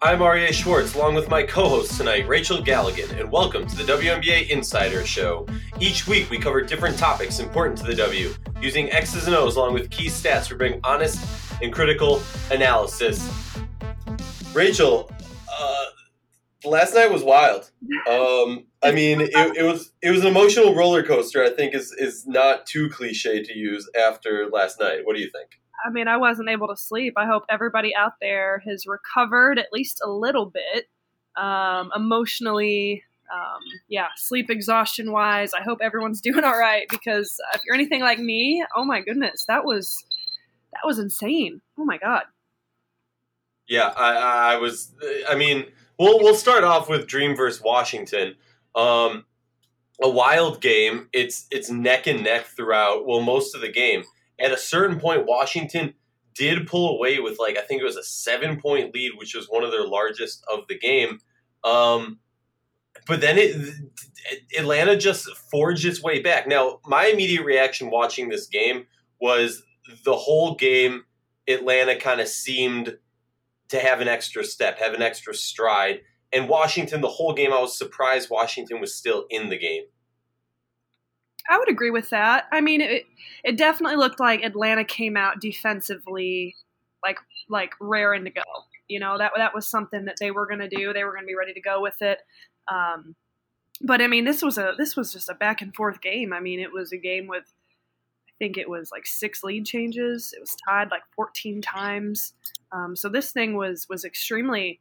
I'm Aryeh Schwartz, along with my co host tonight, Rachel Galligan, and welcome to the WNBA Insider Show. Each week, we cover different topics important to the W, using X's and O's along with key stats to bring honest and critical analysis. Rachel, uh, last night was wild. Um, I mean, it, it, was it was an emotional roller coaster. I think is is not too cliche to use after last night. What do you think? I mean, I wasn't able to sleep. I hope everybody out there has recovered at least a little bit um, emotionally. Um, yeah, sleep exhaustion wise. I hope everyone's doing all right because if you're anything like me, oh my goodness, that was that was insane. Oh my god. Yeah, I, I was. I mean, we'll we'll start off with Dream versus Washington. Um, a wild game. It's it's neck and neck throughout. Well, most of the game at a certain point, Washington did pull away with like I think it was a seven point lead, which was one of their largest of the game. Um, but then it Atlanta just forged its way back. Now, my immediate reaction watching this game was the whole game. Atlanta kind of seemed to have an extra step, have an extra stride. And Washington, the whole game, I was surprised Washington was still in the game. I would agree with that. I mean, it, it definitely looked like Atlanta came out defensively, like like raring to go. You know that that was something that they were going to do. They were going to be ready to go with it. Um, but I mean, this was a this was just a back and forth game. I mean, it was a game with I think it was like six lead changes. It was tied like 14 times. Um, so this thing was was extremely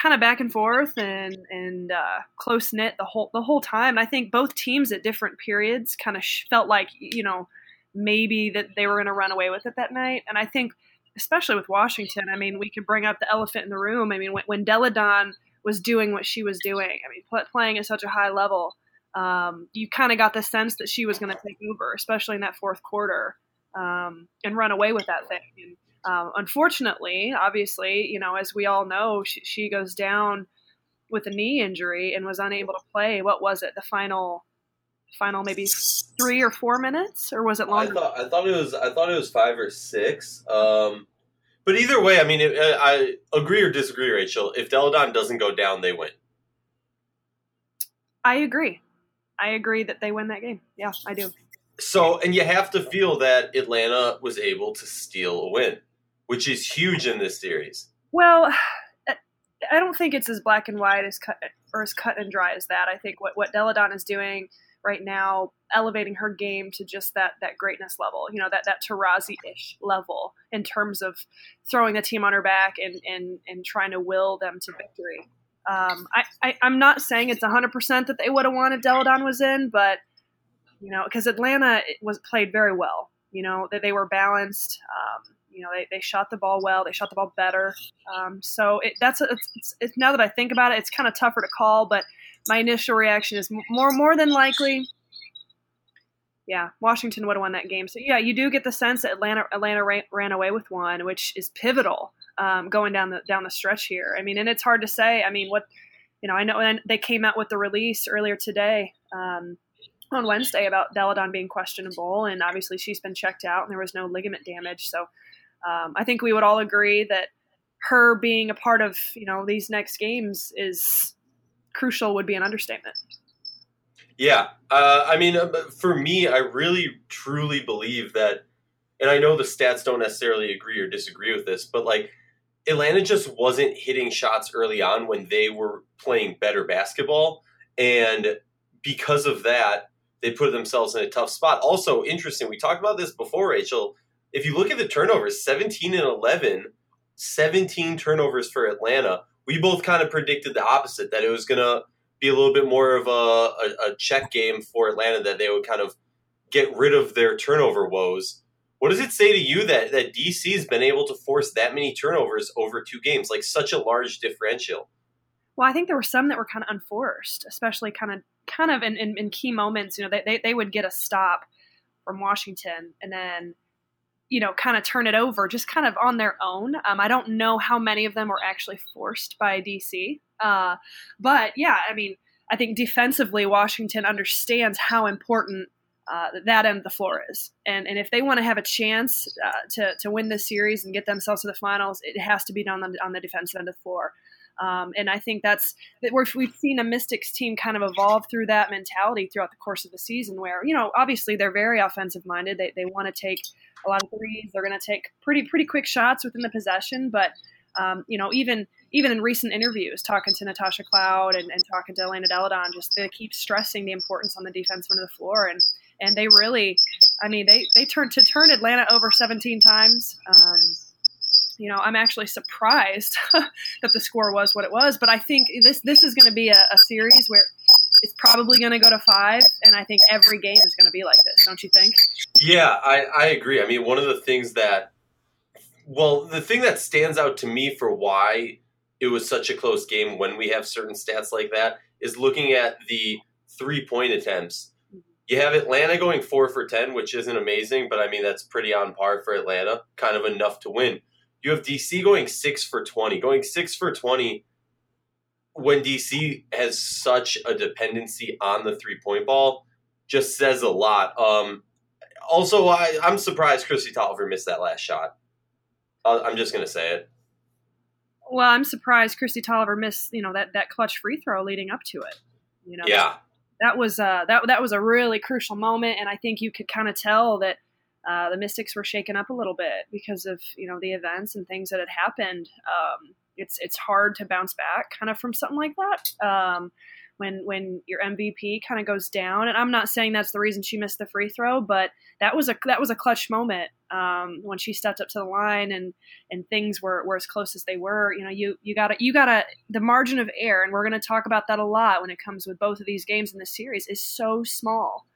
kind of back and forth and and uh, close knit the whole the whole time. I think both teams at different periods kind of sh- felt like you know maybe that they were going to run away with it that night. And I think especially with Washington, I mean, we could bring up the elephant in the room. I mean, when, when Delle Donne was doing what she was doing, I mean, pl- playing at such a high level, um, you kind of got the sense that she was going to take over, especially in that fourth quarter, um, and run away with that thing. And, um, unfortunately, obviously, you know, as we all know, she, she, goes down with a knee injury and was unable to play. What was it? The final, final maybe three or four minutes, or was it longer? I thought I thought it was I thought it was five or six. Um, but either way, I mean, it, I agree or disagree, Rachel. If Delle Donne doesn't go down, they win. I agree. I agree that they win that game. Yeah, I do. So, and you have to feel that Atlanta was able to steal a win which is huge in this series. Well, I don't think it's as black and white as cut or as cut and dry as that. I think what what Delle Donne is doing right now, elevating her game to just that that greatness level, you know, that that Taurasi ish level in terms of throwing the team on her back and and and trying to will them to victory. Um, I, I am not saying it's 100 percent that they would have wanted Delle Donne was in, but you know, because Atlanta was played very well. You know that they were balanced. Um, you know, they, they shot the ball well. They shot the ball better. Um, so it, that's a, it's, it's, now that I think about it, it's kind of tougher to call. But my initial reaction is more more than likely, yeah, Washington would have won that game. So yeah, you do get the sense that Atlanta Atlanta ran, ran away with one, which is pivotal um, going down the down the stretch here. I mean, and it's hard to say. I mean, what you know, I know they came out with the release earlier today. Um, on Wednesday about Delle Donne being questionable, and obviously she's been checked out, and there was no ligament damage. So um, I think we would all agree that her being a part of you know these next games is crucial. Would be an understatement. Yeah, uh, I mean, uh, for me, I really truly believe that, and I know the stats don't necessarily agree or disagree with this, but like Atlanta just wasn't hitting shots early on when they were playing better basketball, and because of that, they put themselves in a tough spot. Also, interesting, we talked about this before, Rachel if you look at the turnovers, 17 and 11, 17 turnovers for Atlanta. We both kind of predicted the opposite, that it was going to be a little bit more of a, a, a, check game for Atlanta, that they would kind of get rid of their turnover woes. What does it say to you that, that DC has been able to force that many turnovers over two games, like such a large differential? Well, I think there were some that were kind of unforced, especially kind of kind of in, in, in key moments. You know, they, they, they would get a stop from Washington and then – you know, kind of turn it over just kind of on their own. Um, I don't know how many of them were actually forced by DC. Uh, but yeah, I mean, I think defensively, Washington understands how important uh, that end of the floor is. And, and if they want to have a chance uh, to, to win this series and get themselves to the finals, it has to be done on on the defensive end of the floor. Um, and I think that's that we've seen a Mystics team kind of evolve through that mentality throughout the course of the season, where you know obviously they're very offensive minded. They they want to take a lot of threes. They're going to take pretty pretty quick shots within the possession, but um, you know even even in recent interviews, talking to Natasha Cloud and, and talking to Elena Delle Donne, just they keep stressing the importance on the defense end of the floor, and and they really, I mean, they they turned to turn Atlanta over 17 times. Um, you know, I'm actually surprised that the score was what it was, but I think this this is going to be a, a series where it's probably going to go to five, and I think every game is going to be like this. Don't you think? Yeah, I, I agree. I mean, one of the things that, well, the thing that stands out to me for why it was such a close game when we have certain stats like that is looking at the three point attempts. Mm-hmm. You have Atlanta going four for 10, which isn't amazing, but I mean, that's pretty on par for Atlanta, kind of enough to win. You have DC going six for 20. Going six for 20 when DC has such a dependency on the three point ball just says a lot. Um, also, I, I'm surprised Kristi Toliver missed that last shot. I'm just going to say it. Well, I'm surprised Kristi Toliver missed, you know, that, that clutch free throw leading up to it. You know, yeah, that was uh, that that was a really crucial moment, and I think you could kind of tell that uh, the Mystics were shaken up a little bit because of you know the events and things that had happened. Um, it's it's hard to bounce back kind of from something like that. Um, when when your MVP kind of goes down. And I'm not saying that's the reason she missed the free throw, but that was a that was a clutch moment um, when she stepped up to the line and and things were, were as close as they were. You know, you you gotta you gotta the margin of error, and we're gonna talk about that a lot when it comes with both of these games in this series is so small.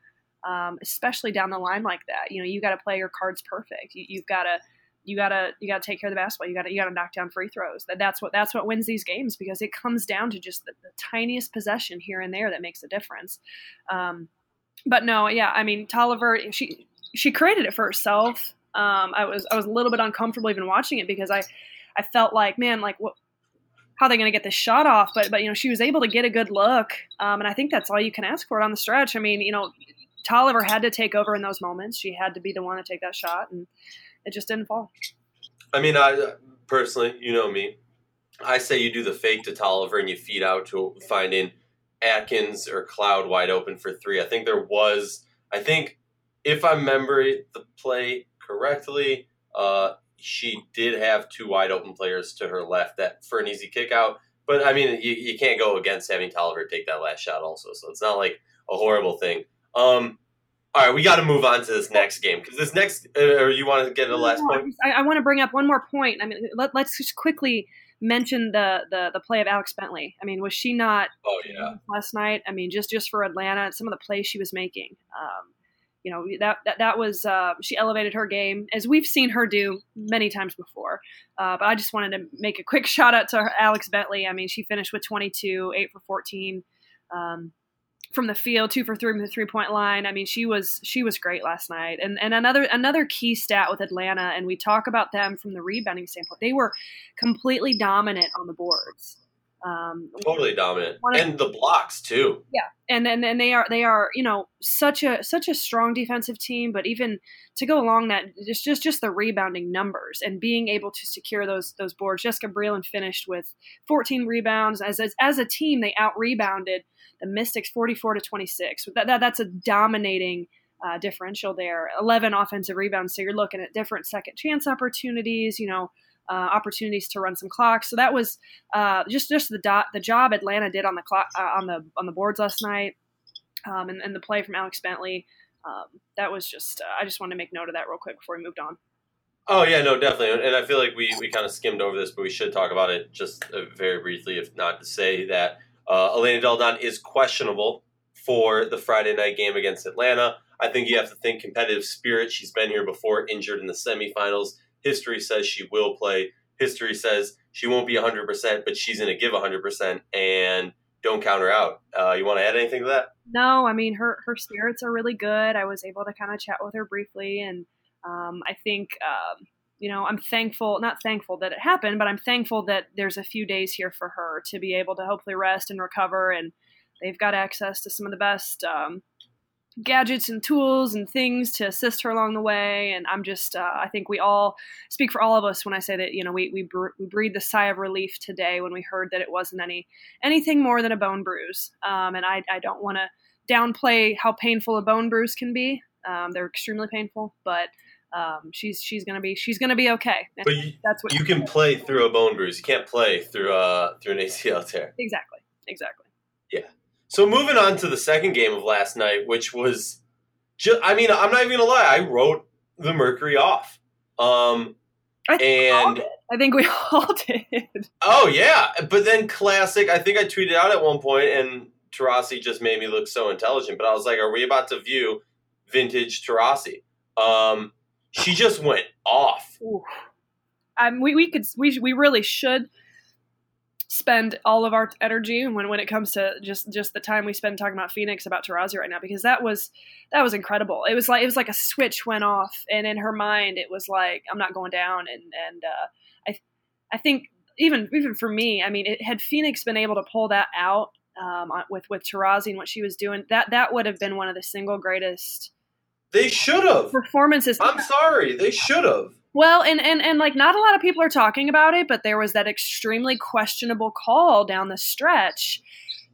Um, especially down the line like that, you know, you got to play your cards perfect. You, you've got to you gotta you gotta take care of the basketball. You gotta you gotta knock down free throws. That that's what that's what wins these games because it comes down to just the, the tiniest possession here and there that makes a difference. Um, but no, yeah, I mean Toliver, she she created it for herself. Um, I was I was a little bit uncomfortable even watching it because I I felt like man like what how they going to get this shot off? But but you know she was able to get a good look, um, and I think that's all you can ask for on the stretch. I mean you know Toliver had to take over in those moments. She had to be the one to take that shot and it just didn't fall. I mean, I personally, you know me, I say you do the fake to Toliver and you feed out to finding Atkins or Cloud wide open for three. I think there was, I think if I remember the play correctly, uh, she did have two wide open players to her left that for an easy kick out. But I mean, you, you can't go against having Toliver take that last shot also. So it's not like a horrible thing. Um, all right, we got to move on to this next game because this next, uh, or you want to get the last point? I, I want to bring up one more point. I mean, let, us just quickly mention the, the the play of Alex Bentley. I mean, was she not? Oh yeah. Last night, I mean, just just for Atlanta, some of the plays she was making. Um, you know that that, that was uh, she elevated her game as we've seen her do many times before. Uh, but I just wanted to make a quick shout out to her, Alex Bentley. I mean, she finished with 22, eight for 14. Um, from the field, two for three from the three point line. I mean, she was she was great last night. And and another another key stat with Atlanta, and we talk about them from the rebounding standpoint. They were completely dominant on the boards. Um, totally dominant, and the blocks too. Yeah, and and and they are they are you know such a such a strong defensive team, but even to go along that just just just the rebounding numbers and being able to secure those those boards. Jessica Breland finished with 14 rebounds. As as, as a team, they out rebounded the Mystics 44 to 26. That, that that's a dominating. Uh, differential there. 11 offensive rebounds. So you're looking at different second chance opportunities, you know, uh, opportunities to run some clocks. So that was uh, just just the dot, the job Atlanta did on the clock uh, on the on the boards last night, um, and, and, the play from Alex Bentley. Um, that was just uh, I just wanted to make note of that real quick before we moved on. Oh yeah, no, definitely, and I feel like we, we kind of skimmed over this, but we should talk about it just uh, very briefly, if not to say that uh, Elena Delle Donne is questionable for the Friday night game against Atlanta. I think you have to think competitive spirit. She's been here before, injured in the semifinals. History says she will play. History says she won't be 100%, but she's going to give 100%, and don't count her out. Uh, you want to add anything to that? No, I mean, her, her spirits are really good. I was able to kind of chat with her briefly, and um, I think, um, you know, I'm thankful, not thankful that it happened, but I'm thankful that there's a few days here for her to be able to hopefully rest and recover. And they've got access to some of the best um, gadgets and tools and things to assist her along the way. And I'm just, uh, I think we all speak for all of us when I say that, you know, we, we, br- we breathed a sigh of relief today when we heard that it wasn't any, anything more than a bone bruise. Um, and I, I don't want to downplay how painful a bone bruise can be. Um, they're extremely painful, but um, she's she's gonna be she's gonna be okay. And but you, that's what you can play through a bone bruise. You can't play through uh through an ACL tear. Exactly. Exactly. Yeah. So moving on to the second game of last night, which was, just, I mean, I'm not even gonna lie, I wrote the Mercury off. Um, I and I think we all did. Oh yeah, but then classic. I think I tweeted out at one point, and Taurasi just made me look so intelligent. But I was like, "Are we about to view vintage Taurasi?" Um, she just went off. Um, we, we could we, we really should spend all of our energy when when it comes to just just the time we spend talking about Phoenix about Taurasi right now because that was that was incredible. It was like it was like a switch went off and in her mind it was like I'm not going down and and uh, I I think even even for me I mean it, had Phoenix been able to pull that out um, with with Taurasi and what she was doing that that would have been one of the single greatest they should have performances. I'm sorry, they should have. Well, and, and and like not a lot of people are talking about it, but there was that extremely questionable call down the stretch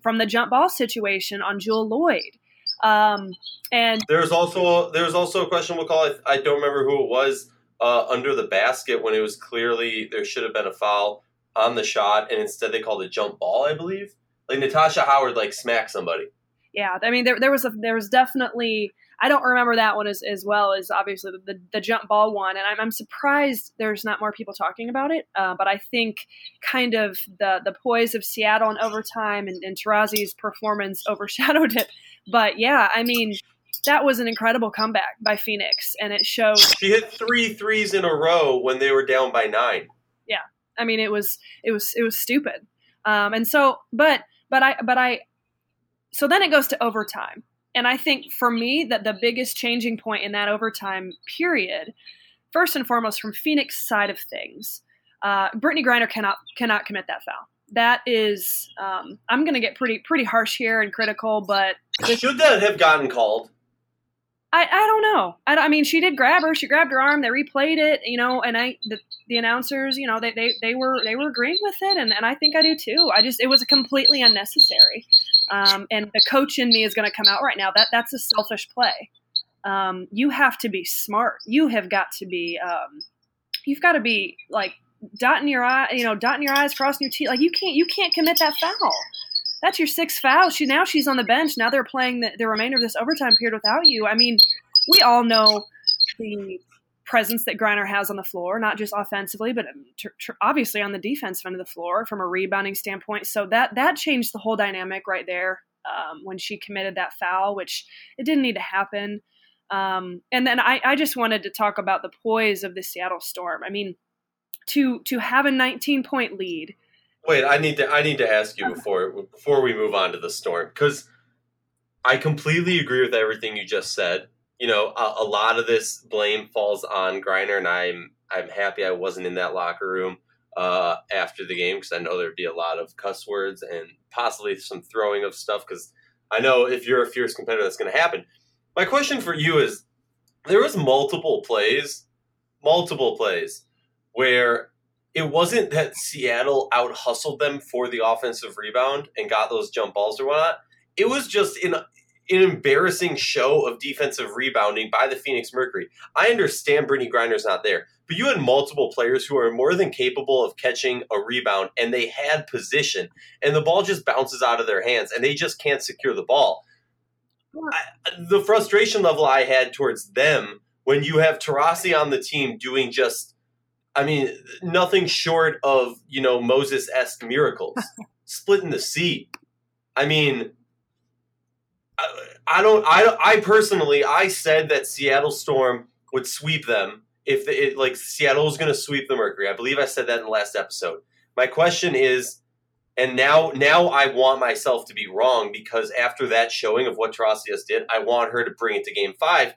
from the jump ball situation on Jewel Lloyd. Um, and there's also there's also a questionable call. I, I don't remember who it was uh, under the basket when it was clearly there should have been a foul on the shot, and instead they called a jump ball. I believe like Natasha Howard like smacked somebody. Yeah, I mean there there was a there was definitely I don't remember that one as, as well as obviously the, the, the jump ball one. And I'm, I'm, surprised there's not more people talking about it. Uh, but I think kind of the, the poise of Seattle in overtime and, and Taurasi's performance overshadowed it. But yeah, I mean, that was an incredible comeback by Phoenix. And it showed. She hit three threes in a row when they were down by nine. Yeah. I mean, it was, it was, it was stupid. Um, and so, but, but I, but I, so then it goes to overtime and I think for me that the biggest changing point in that overtime period, first and foremost from Phoenix side of things, uh, Brittney Griner cannot cannot commit that foul. That is, um, I'm going to get pretty pretty harsh here and critical, but should that have gotten called? I, I don't know. I, I, mean, she did grab her. She grabbed her arm. They replayed it, you know, and I the, the announcers, you know, they, they, they were they were agreeing with it, and, and I think I do too. I just it was completely unnecessary, um, and the coach in me is going to come out right now. That that's a selfish play. Um, you have to be smart. You have got to be. Um, you've got to be like dotting your eye, you know, dotting your eyes, crossing your teeth. Like you can't you can't commit that foul that's your sixth foul. She now she's on the bench. Now they're playing the, the remainder of this overtime period without you. I mean, we all know the presence that Griner has on the floor, not just offensively, but um, tr- tr- obviously on the defensive end of the floor from a rebounding standpoint. So that that changed the whole dynamic right there um, when she committed that foul, which it didn't need to happen. Um, and then I, I just wanted to talk about the poise of the Seattle Storm. I mean, to to have a 19 point lead Wait, I need to I need to ask you before before we move on to the storm because I completely agree with everything you just said. You know, a, a, lot of this blame falls on Griner, and I'm I'm happy I wasn't in that locker room uh, after the game because I know there'd be a lot of cuss words and possibly some throwing of stuff because I know if you're a fierce competitor, that's going to happen. My question for you is: there was multiple plays, multiple plays where it wasn't that Seattle out hustled them for the offensive rebound and got those jump balls or whatnot. It was just an, an embarrassing show of defensive rebounding by the Phoenix Mercury. I understand Brittney Griner's not there, but you had multiple players who are more than capable of catching a rebound and they had position and the ball just bounces out of their hands and they just can't secure the ball. I, the frustration level I had towards them when you have Taurasi on the team doing just I mean, nothing short of you know Moses esque miracles, splitting the sea. I mean, I, I don't. I I personally, I said that Seattle Storm would sweep them if the, it like Seattle was going to sweep the Mercury. I believe I said that in the last episode. My question is, and now now I want myself to be wrong because after that showing of what Taurasi did, I want her to bring it to Game Five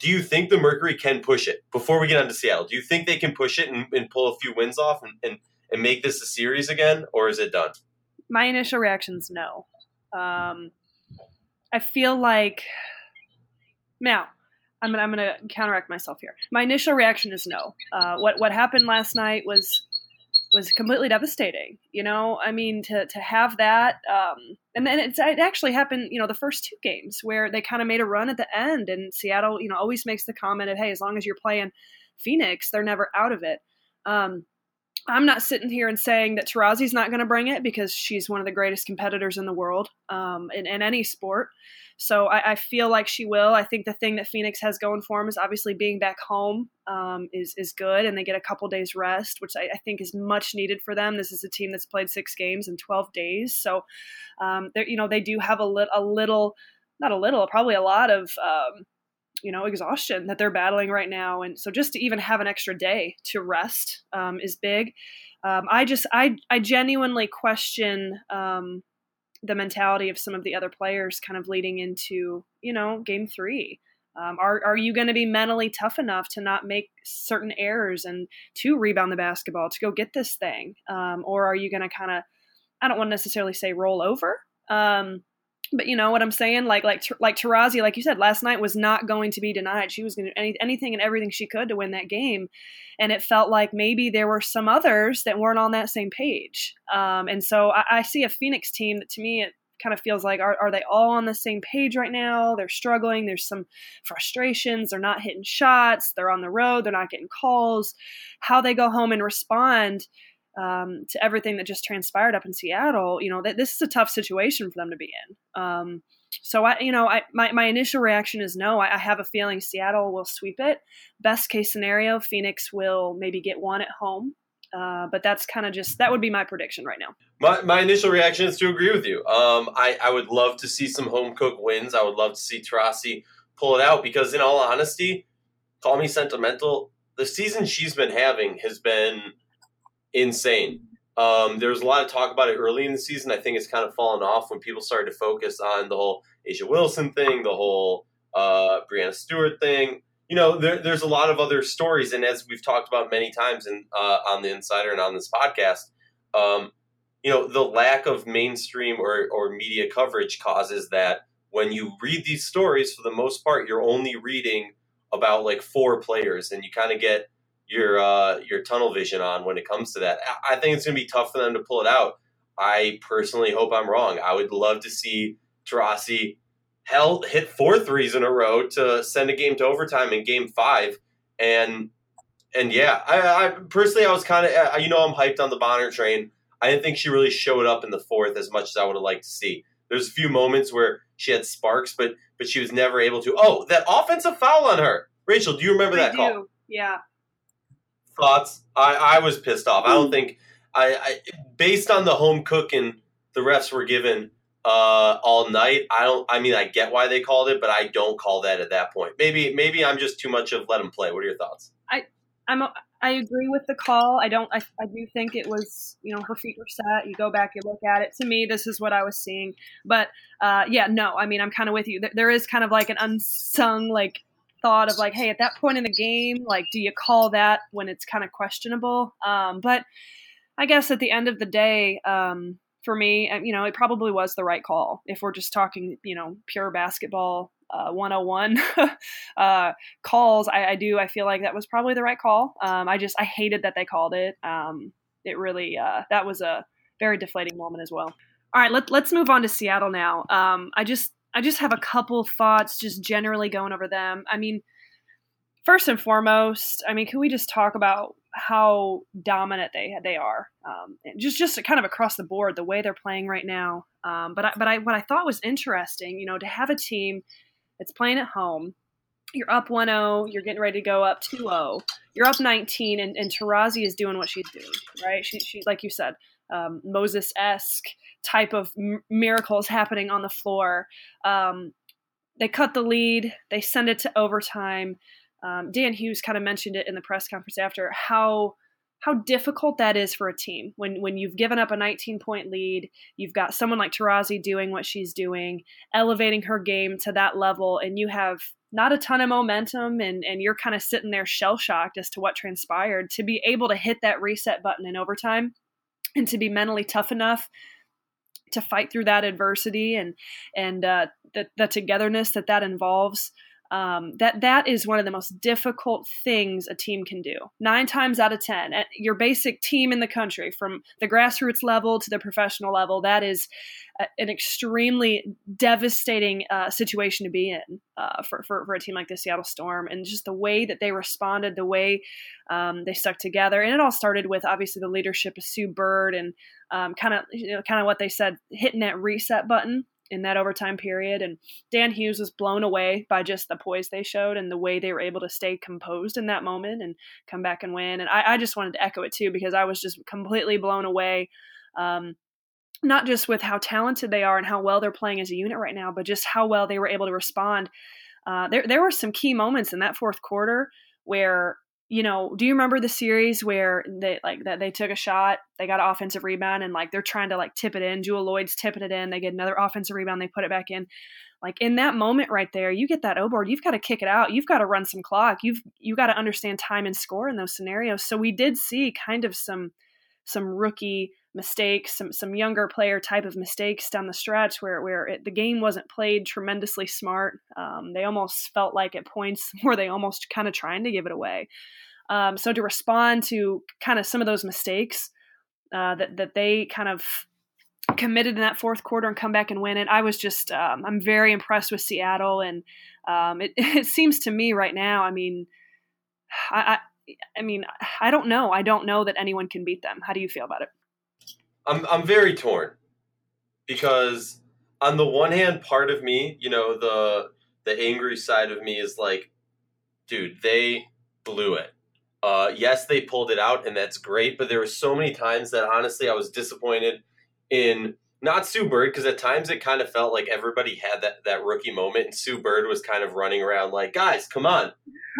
do you think the Mercury can push it before we get on to Seattle? Do you think they can push it and, and pull a few wins off and, and, and, make this a series again, or is it done? My initial reaction is no. Um, I feel like Now, I'm gonna, I'm gonna counteract myself here. My initial reaction is no. Uh, what what happened last night was was completely devastating. You know, I mean, to to have that, um, and then it actually happened. You know, the first two games where they kind of made a run at the end, and Seattle, you know, always makes the comment of, "Hey, as long as you're playing Phoenix, they're never out of it." Um, I'm not sitting here and saying that Taurasi's not going to bring it because she's one of the greatest competitors in the world um, in, in any sport. So I, I, feel like she will. I think the thing that Phoenix has going for them is obviously being back home um, is is good, and they get a couple days rest, which I, I, think is much needed for them. This is a team that's played six games in 12 days, so um, you know they do have a, a little, not a little, probably a lot of um, you know exhaustion that they're battling right now, and so just to even have an extra day to rest um, is big. Um, I just I I genuinely question um, the mentality of some of the other players kind of leading into you know game three. Um, are, are you going to be mentally tough enough to not make certain errors and to rebound the basketball to go get this thing? Um, or are you going to kind of i don't want to necessarily say roll over um, but you know what I'm saying? Like like like Taurasi, like you said, last night was not going to be denied. She was going to do any, anything and everything she could to win that game, and it felt like maybe there were some others that weren't on that same page. Um, and so I, I, see a Phoenix team that to me it kind of feels like are are they all on the same page right now? They're struggling. There's some frustrations. They're not hitting shots. They're on the road. They're not getting calls. How they go home and respond um, to everything that just transpired up in Seattle, you know, that this is a tough situation for them to be in. Um, so I, you know, I my, my initial reaction is no. I, I, have a feeling Seattle will sweep it. Best case scenario, Phoenix will maybe get one at home. Uh, but that's kind of just that would be my prediction right now. My, my initial reaction is to agree with you. Um, I, I would love to see some home cook wins. I would love to see Taurasi pull it out because, in all honesty, call me sentimental. The season she's been having has been insane. Um, there was a lot of talk about it early in the season. I think it's kind of fallen off when people started to focus on the whole A'ja Wilson thing, the whole uh, Breanna Stewart thing. You know, there, there's a lot of other stories, and as we've talked about many times in, uh, on the Insider and on this podcast, um, you know, the lack of mainstream or, or media coverage causes that when you read these stories, for the most part, you're only reading about like four players, and you kind of get your uh, your tunnel vision on when it comes to that. I think it's going to be tough for them to pull it out. I personally hope I'm wrong. I would love to see Taurasi held hit four threes in a row to send a game to overtime in Game Five, and and yeah, I, I personally I was kind of you know I'm hyped on the Bonner train. I didn't think she really showed up in the fourth as much as I would have liked to see. There's a few moments where she had sparks, but but she was never able to. Oh, that offensive foul on her, Rachel. Do you remember I that do. call? Yeah, thoughts. I, I was pissed off. I don't hmm. think I, I based on the home cooking the refs were given uh, all night. I don't. I mean, I get why they called it, but I don't call that at that point. Maybe maybe I'm just too much of let them play. What are your thoughts? I I'm a, I agree with the call. I don't. I, I do think it was you know her feet were set. You go back, you look at it. To me, this is what I was seeing. But uh, yeah, no. I mean, I'm kind of with you. There is kind of like an unsung like thought of like, hey, at that point in the game, like, do you call that when it's kind of questionable? Um, but I guess at the end of the day, um, for me, uh, you know, it probably was the right call. If we're just talking, you know, pure basketball uh, 101 uh, calls, I, I, do. I feel like that was probably the right call. Um, I just I hated that they called it. Um, it really uh, that was a very deflating moment as well. All right, let, let's move on to Seattle now. Um, I just I just have a couple thoughts, just generally going over them. I mean, first and foremost, I mean, can we just talk about how dominant they they are? Um, just just kind of across the board, the way they're playing right now. Um, but I, but I what I thought was interesting, you know, to have a team that's playing at home. You're up 1-0, you're getting ready to go up 2-0. You're up 19, and, and Taurasi is doing what she's doing, right? She, she like you said, um, Moses esque type of miracles happening on the floor. Um, they cut the lead, they send it to overtime. Um, Dan Hughes kind of mentioned it in the press conference after how how difficult that is for a team when when you've given up a 19 point lead, you've got someone like Taurasi doing what she's doing, elevating her game to that level, and you have not a ton of momentum and, and you're kind of sitting there shell shocked as to what transpired to be able to hit that reset button in overtime and to be mentally tough enough to fight through that adversity and and uh, the, the togetherness that that involves um, that that is one of the most difficult things a team can do. Nine times out of ten, your basic team in the country, from the grassroots level to the professional level, that is a, an extremely devastating uh, situation to be in uh, for, for, for a team like the Seattle Storm, and just the way that they responded, the way um, they stuck together, and it all started with obviously the leadership of Sue Bird and kind of you know, kind of what they said, hitting that reset button in that overtime period. And Dan Hughes was blown away by just the poise they showed and the way they were able to stay composed in that moment and come back and win. And I, I just wanted to echo it too because I was just completely blown away. Um, not just with how talented they are and how well they're playing as a unit right now, but just how well they were able to respond. Uh, there, there were some key moments in that fourth quarter where you know, do you remember the series where they like that they took a shot, they got an offensive rebound, and like they're trying to like tip it in. Jewel Lloyd's tipping it in, they get another offensive rebound, they put it back in. Like in that moment right there, you get that O board, you've got to kick it out, you've got to run some clock, you've you got to understand time and score in those scenarios. So we did see kind of some some rookie mistakes, some some younger player type of mistakes down the stretch where where it, the game wasn't played tremendously smart. Um, they almost felt like at points where they almost kind of trying to give it away. Um, so to respond to kind of some of those mistakes uh, that that they kind of committed in that fourth quarter and come back and win it, I was just um, I'm very impressed with Seattle, and um, it, it seems to me right now. I mean, I, I I mean I don't know. I don't know that anyone can beat them. How do you feel about it? I'm I'm very torn because on the one hand, part of me, you know, the the angry side of me is like, dude, they blew it. Uh, yes, they pulled it out, and that's great. But there were so many times that honestly, I was disappointed in not Sue Bird because at times it kind of felt like everybody had that that rookie moment, and Sue Bird was kind of running around like, "Guys, come on,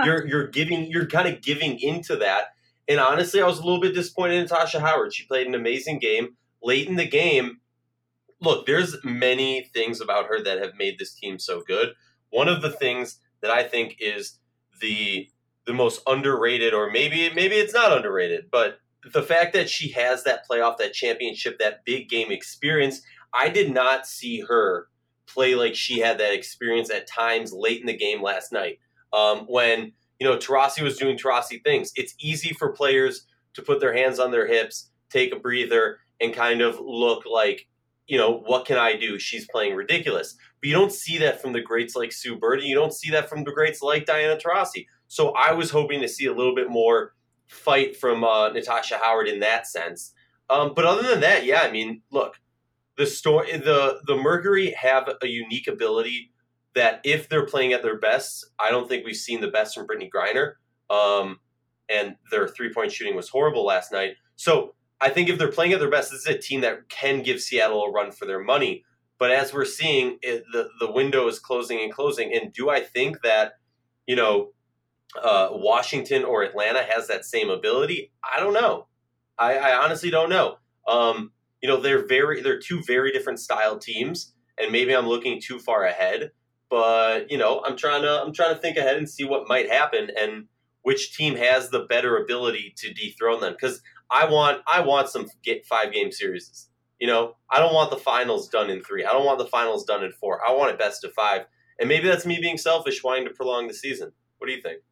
you're you're giving, you're kind of giving into that." And honestly, I was a little bit disappointed in Tasha Howard. She played an amazing game late in the game. Look, there's many things about her that have made this team so good. One of the things that I think is the the most underrated, or maybe maybe it's not underrated, but the fact that she has that playoff, that championship, that big game experience, I did not see her play like she had that experience at times late in the game last night. Um, when you know Taurasi was doing Taurasi things, it's easy for players to put their hands on their hips, take a breather, and kind of look like, you know, what can I do? She's playing ridiculous. But you don't see that from the greats like Sue Bird. You don't see that from the greats like Diana Taurasi. So I was hoping to see a little bit more fight from uh, Natasha Howard in that sense. Um, but other than that, yeah, I mean, look, the story, the the Mercury have a unique ability that if they're playing at their best, I don't think we've seen the best from Brittney Griner. Um, and their three point shooting was horrible last night. So I think if they're playing at their best, this is a team that can give Seattle a run for their money. But as we're seeing, it, the the window is closing and closing. And do I think that you know uh, Washington or Atlanta has that same ability? I don't know. I, I honestly don't know. Um, you know, they're very they're two very different style teams, and maybe I'm looking too far ahead. But you know, I'm trying to I'm trying to think ahead and see what might happen and which team has the better ability to dethrone them. Because I want I want some get five game series. You know, I don't want the finals done in three. I don't want the finals done in four. I want it best of five. And maybe that's me being selfish, wanting to prolong the season. What do you think?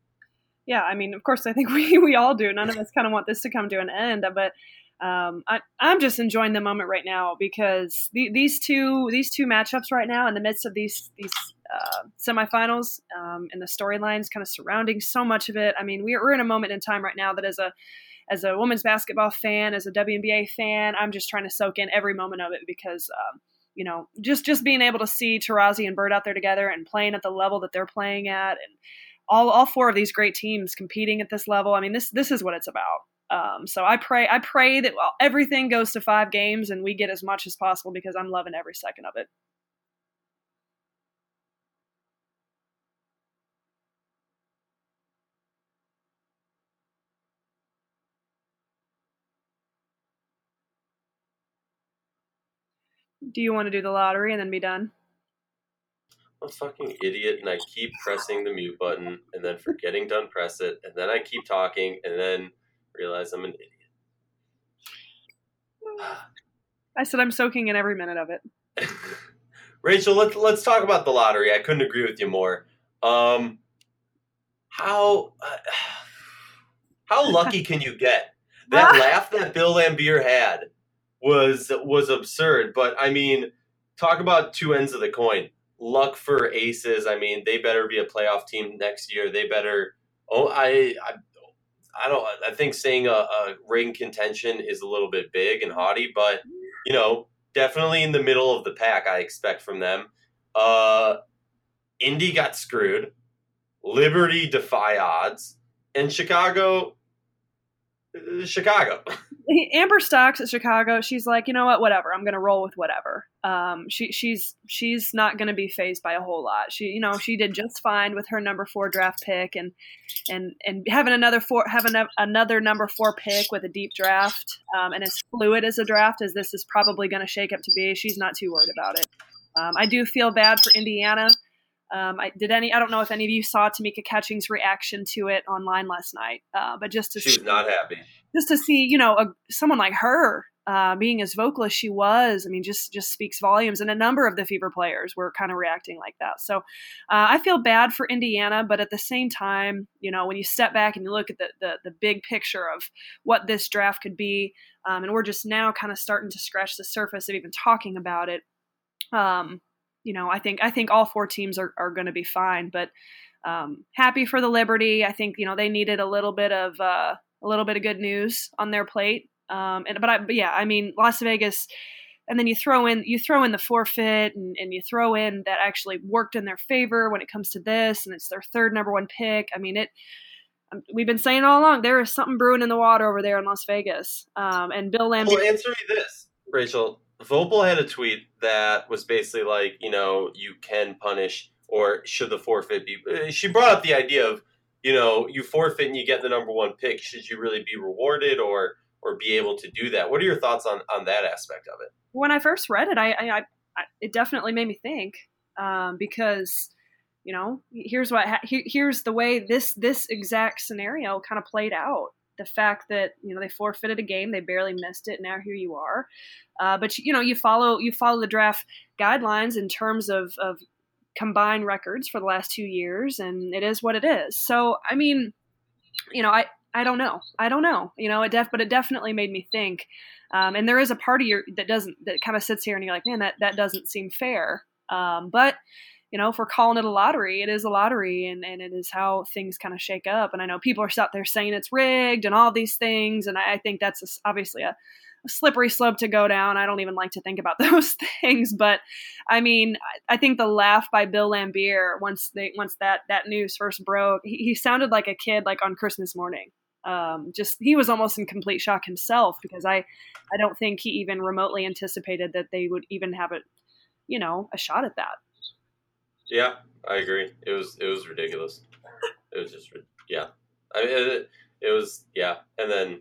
yeah, I mean, of course, I think we, we all do. None of us kind of want this to come to an end, but um, I, I'm just enjoying the moment right now because the, these two these two matchups right now in the midst of these these uh, semifinals um, and the storylines kind of surrounding so much of it. I mean, we're, we're in a moment in time right now that as a as a women's basketball fan, as a WNBA fan, I'm just trying to soak in every moment of it because. Um, you know, just just being able to see Taurasi and Bird out there together and playing at the level that they're playing at, and all all four of these great teams competing at this level. I mean, this this is what it's about. Um, so I pray I pray that well, everything goes to five games and we get as much as possible because I'm loving every second of it. Do you want to do the lottery and then be done? I'm a fucking idiot and I keep pressing the mute button and then forgetting to unpress it and then I keep talking and then realize I'm an idiot. I said I'm soaking in every minute of it. Rachel, let's let's talk about the lottery. I couldn't agree with you more. Um, how uh, how lucky can you get? That laugh that Bill Laimbeer had was was absurd. But I mean, talk about two ends of the coin. Luck for Aces. I mean, they better be a playoff team next year. They better. Oh, I, I I don't. I think saying a, a ring contention is a little bit big and haughty, but you know, definitely in the middle of the pack. I expect from them. Uh, Indy got screwed. Liberty defy odds, and Chicago. uh, Chicago. Amber Stocks at Chicago. She's like, you know what? Whatever. I'm gonna roll with whatever. Um, she she's she's not gonna be phased by a whole lot. She you know she did just fine with her number four draft pick and and and having another four having a, another number four pick with a deep draft um, and as fluid as a draft as this is probably to shake up to be. She's not too worried about it. Um, I do feel bad for Indiana. Um, I did any. I don't know if any of you saw Tamika Catchings' reaction to it online last night, uh, but just to She see, was not happy. just to see, you know, a, someone like her uh, being as vocal as she was, I mean, just just speaks volumes. And a number of the Fever players were kind of reacting like that. So uh, I feel bad for Indiana, but at the same time, you know, when you step back and you look at the the, the big picture of what this draft could be, um, and we're just now kind of starting to scratch the surface of even talking about it. Um, you know, I think I think all four teams are, are going to be fine, but um, happy for the Liberty. I think you know they needed a little bit of uh, a little bit of good news on their plate. Um, and but I, but yeah, I mean Las Vegas, and then you throw in you throw in the forfeit, and, and you throw in that actually worked in their favor when it comes to this, and it's their third number one pick. I mean it. um, We've been saying all along there is something brewing in the water over there in Las Vegas. Um, and Bill Lamb, Well, answer me this, Rachel. Voepel had a tweet that was basically like, you know, you can punish or should the forfeit be? uh, She brought up the idea of, you know, you forfeit and you get the number one pick. Should you really be rewarded or or be able to do that? What are your thoughts on on that aspect of it? when I first read it, I, I, I it definitely made me think um, because you know here's what ha- here's the way this this exact scenario kind of played out. The fact that you know they forfeited a game, they barely missed it. Now here you are, uh, but you know you follow you follow the draft guidelines in terms of of combined records for the last two years, and it is what it is. So I mean, you know, I I don't know, I don't know, you know, it def but it definitely made me think. Um, and there is a part of you that doesn't that kind of sits here and you're like, man, that that doesn't seem fair. Um, but you know, if we're calling it a lottery, it is a lottery, and, and it is how things kind of shake up. And I know people are out there saying it's rigged and all these things, and I, I think that's a, obviously a, a slippery slope to go down. I don't even like to think about those things, but I mean, I, I think the laugh by Bill Laimbeer once they once that that news first broke, he, he sounded like a kid like on Christmas morning. Um, just he was almost in complete shock himself because I I don't think he even remotely anticipated that they would even have a you know a shot at that. Yeah, I agree. It was it was ridiculous. It was just yeah. I mean, it, it was yeah, and then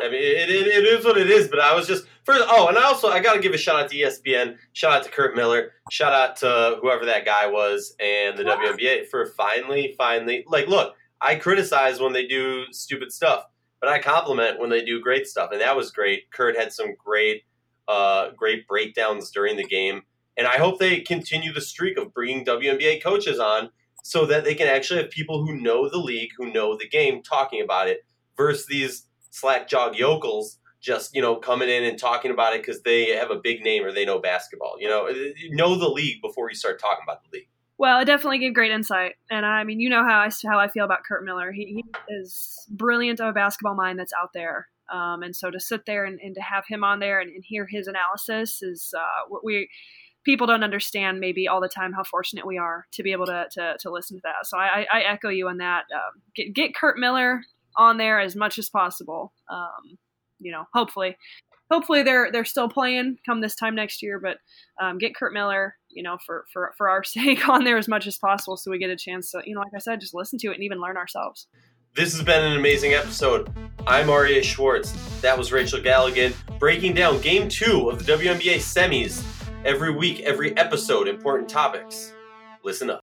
I mean it, it, it is what it is. But I was just first. Oh, and I also I got to give a shout out to ESPN. Shout out to Curt Miller. Shout out to whoever that guy was and the WNBA for finally finally like look. I criticize when they do stupid stuff, but I compliment when they do great stuff, and that was great. Curt had some great uh, great breakdowns during the game. And I hope they continue the streak of bringing WNBA coaches on so that they can actually have people who know the league, who know the game, talking about it versus these slack jog yokels just, you know, coming in and talking about it because they have a big name or they know basketball. You know, know the league before you start talking about the league. Well, it definitely gave great insight, and I mean, you know how I how I feel about Curt Miller. He, he is brilliant of a basketball mind that's out there, um, and so to sit there and, and to have him on there and, and hear his analysis is uh, we people don't understand maybe all the time how fortunate we are to be able to to, to listen to that. So I, I echo you on that. Um, get get Curt Miller on there as much as possible. Um, you know, hopefully, hopefully they're they're still playing come this time next year. But um, get Curt Miller, you know, for for for our sake on there as much as possible, so we get a chance to, you know, like I said, just listen to it and even learn ourselves. This has been an amazing episode. I'm Aryeh Schwartz. That was Rachel Galligan breaking down game two of the WNBA semis every week, every episode, important topics. Listen up.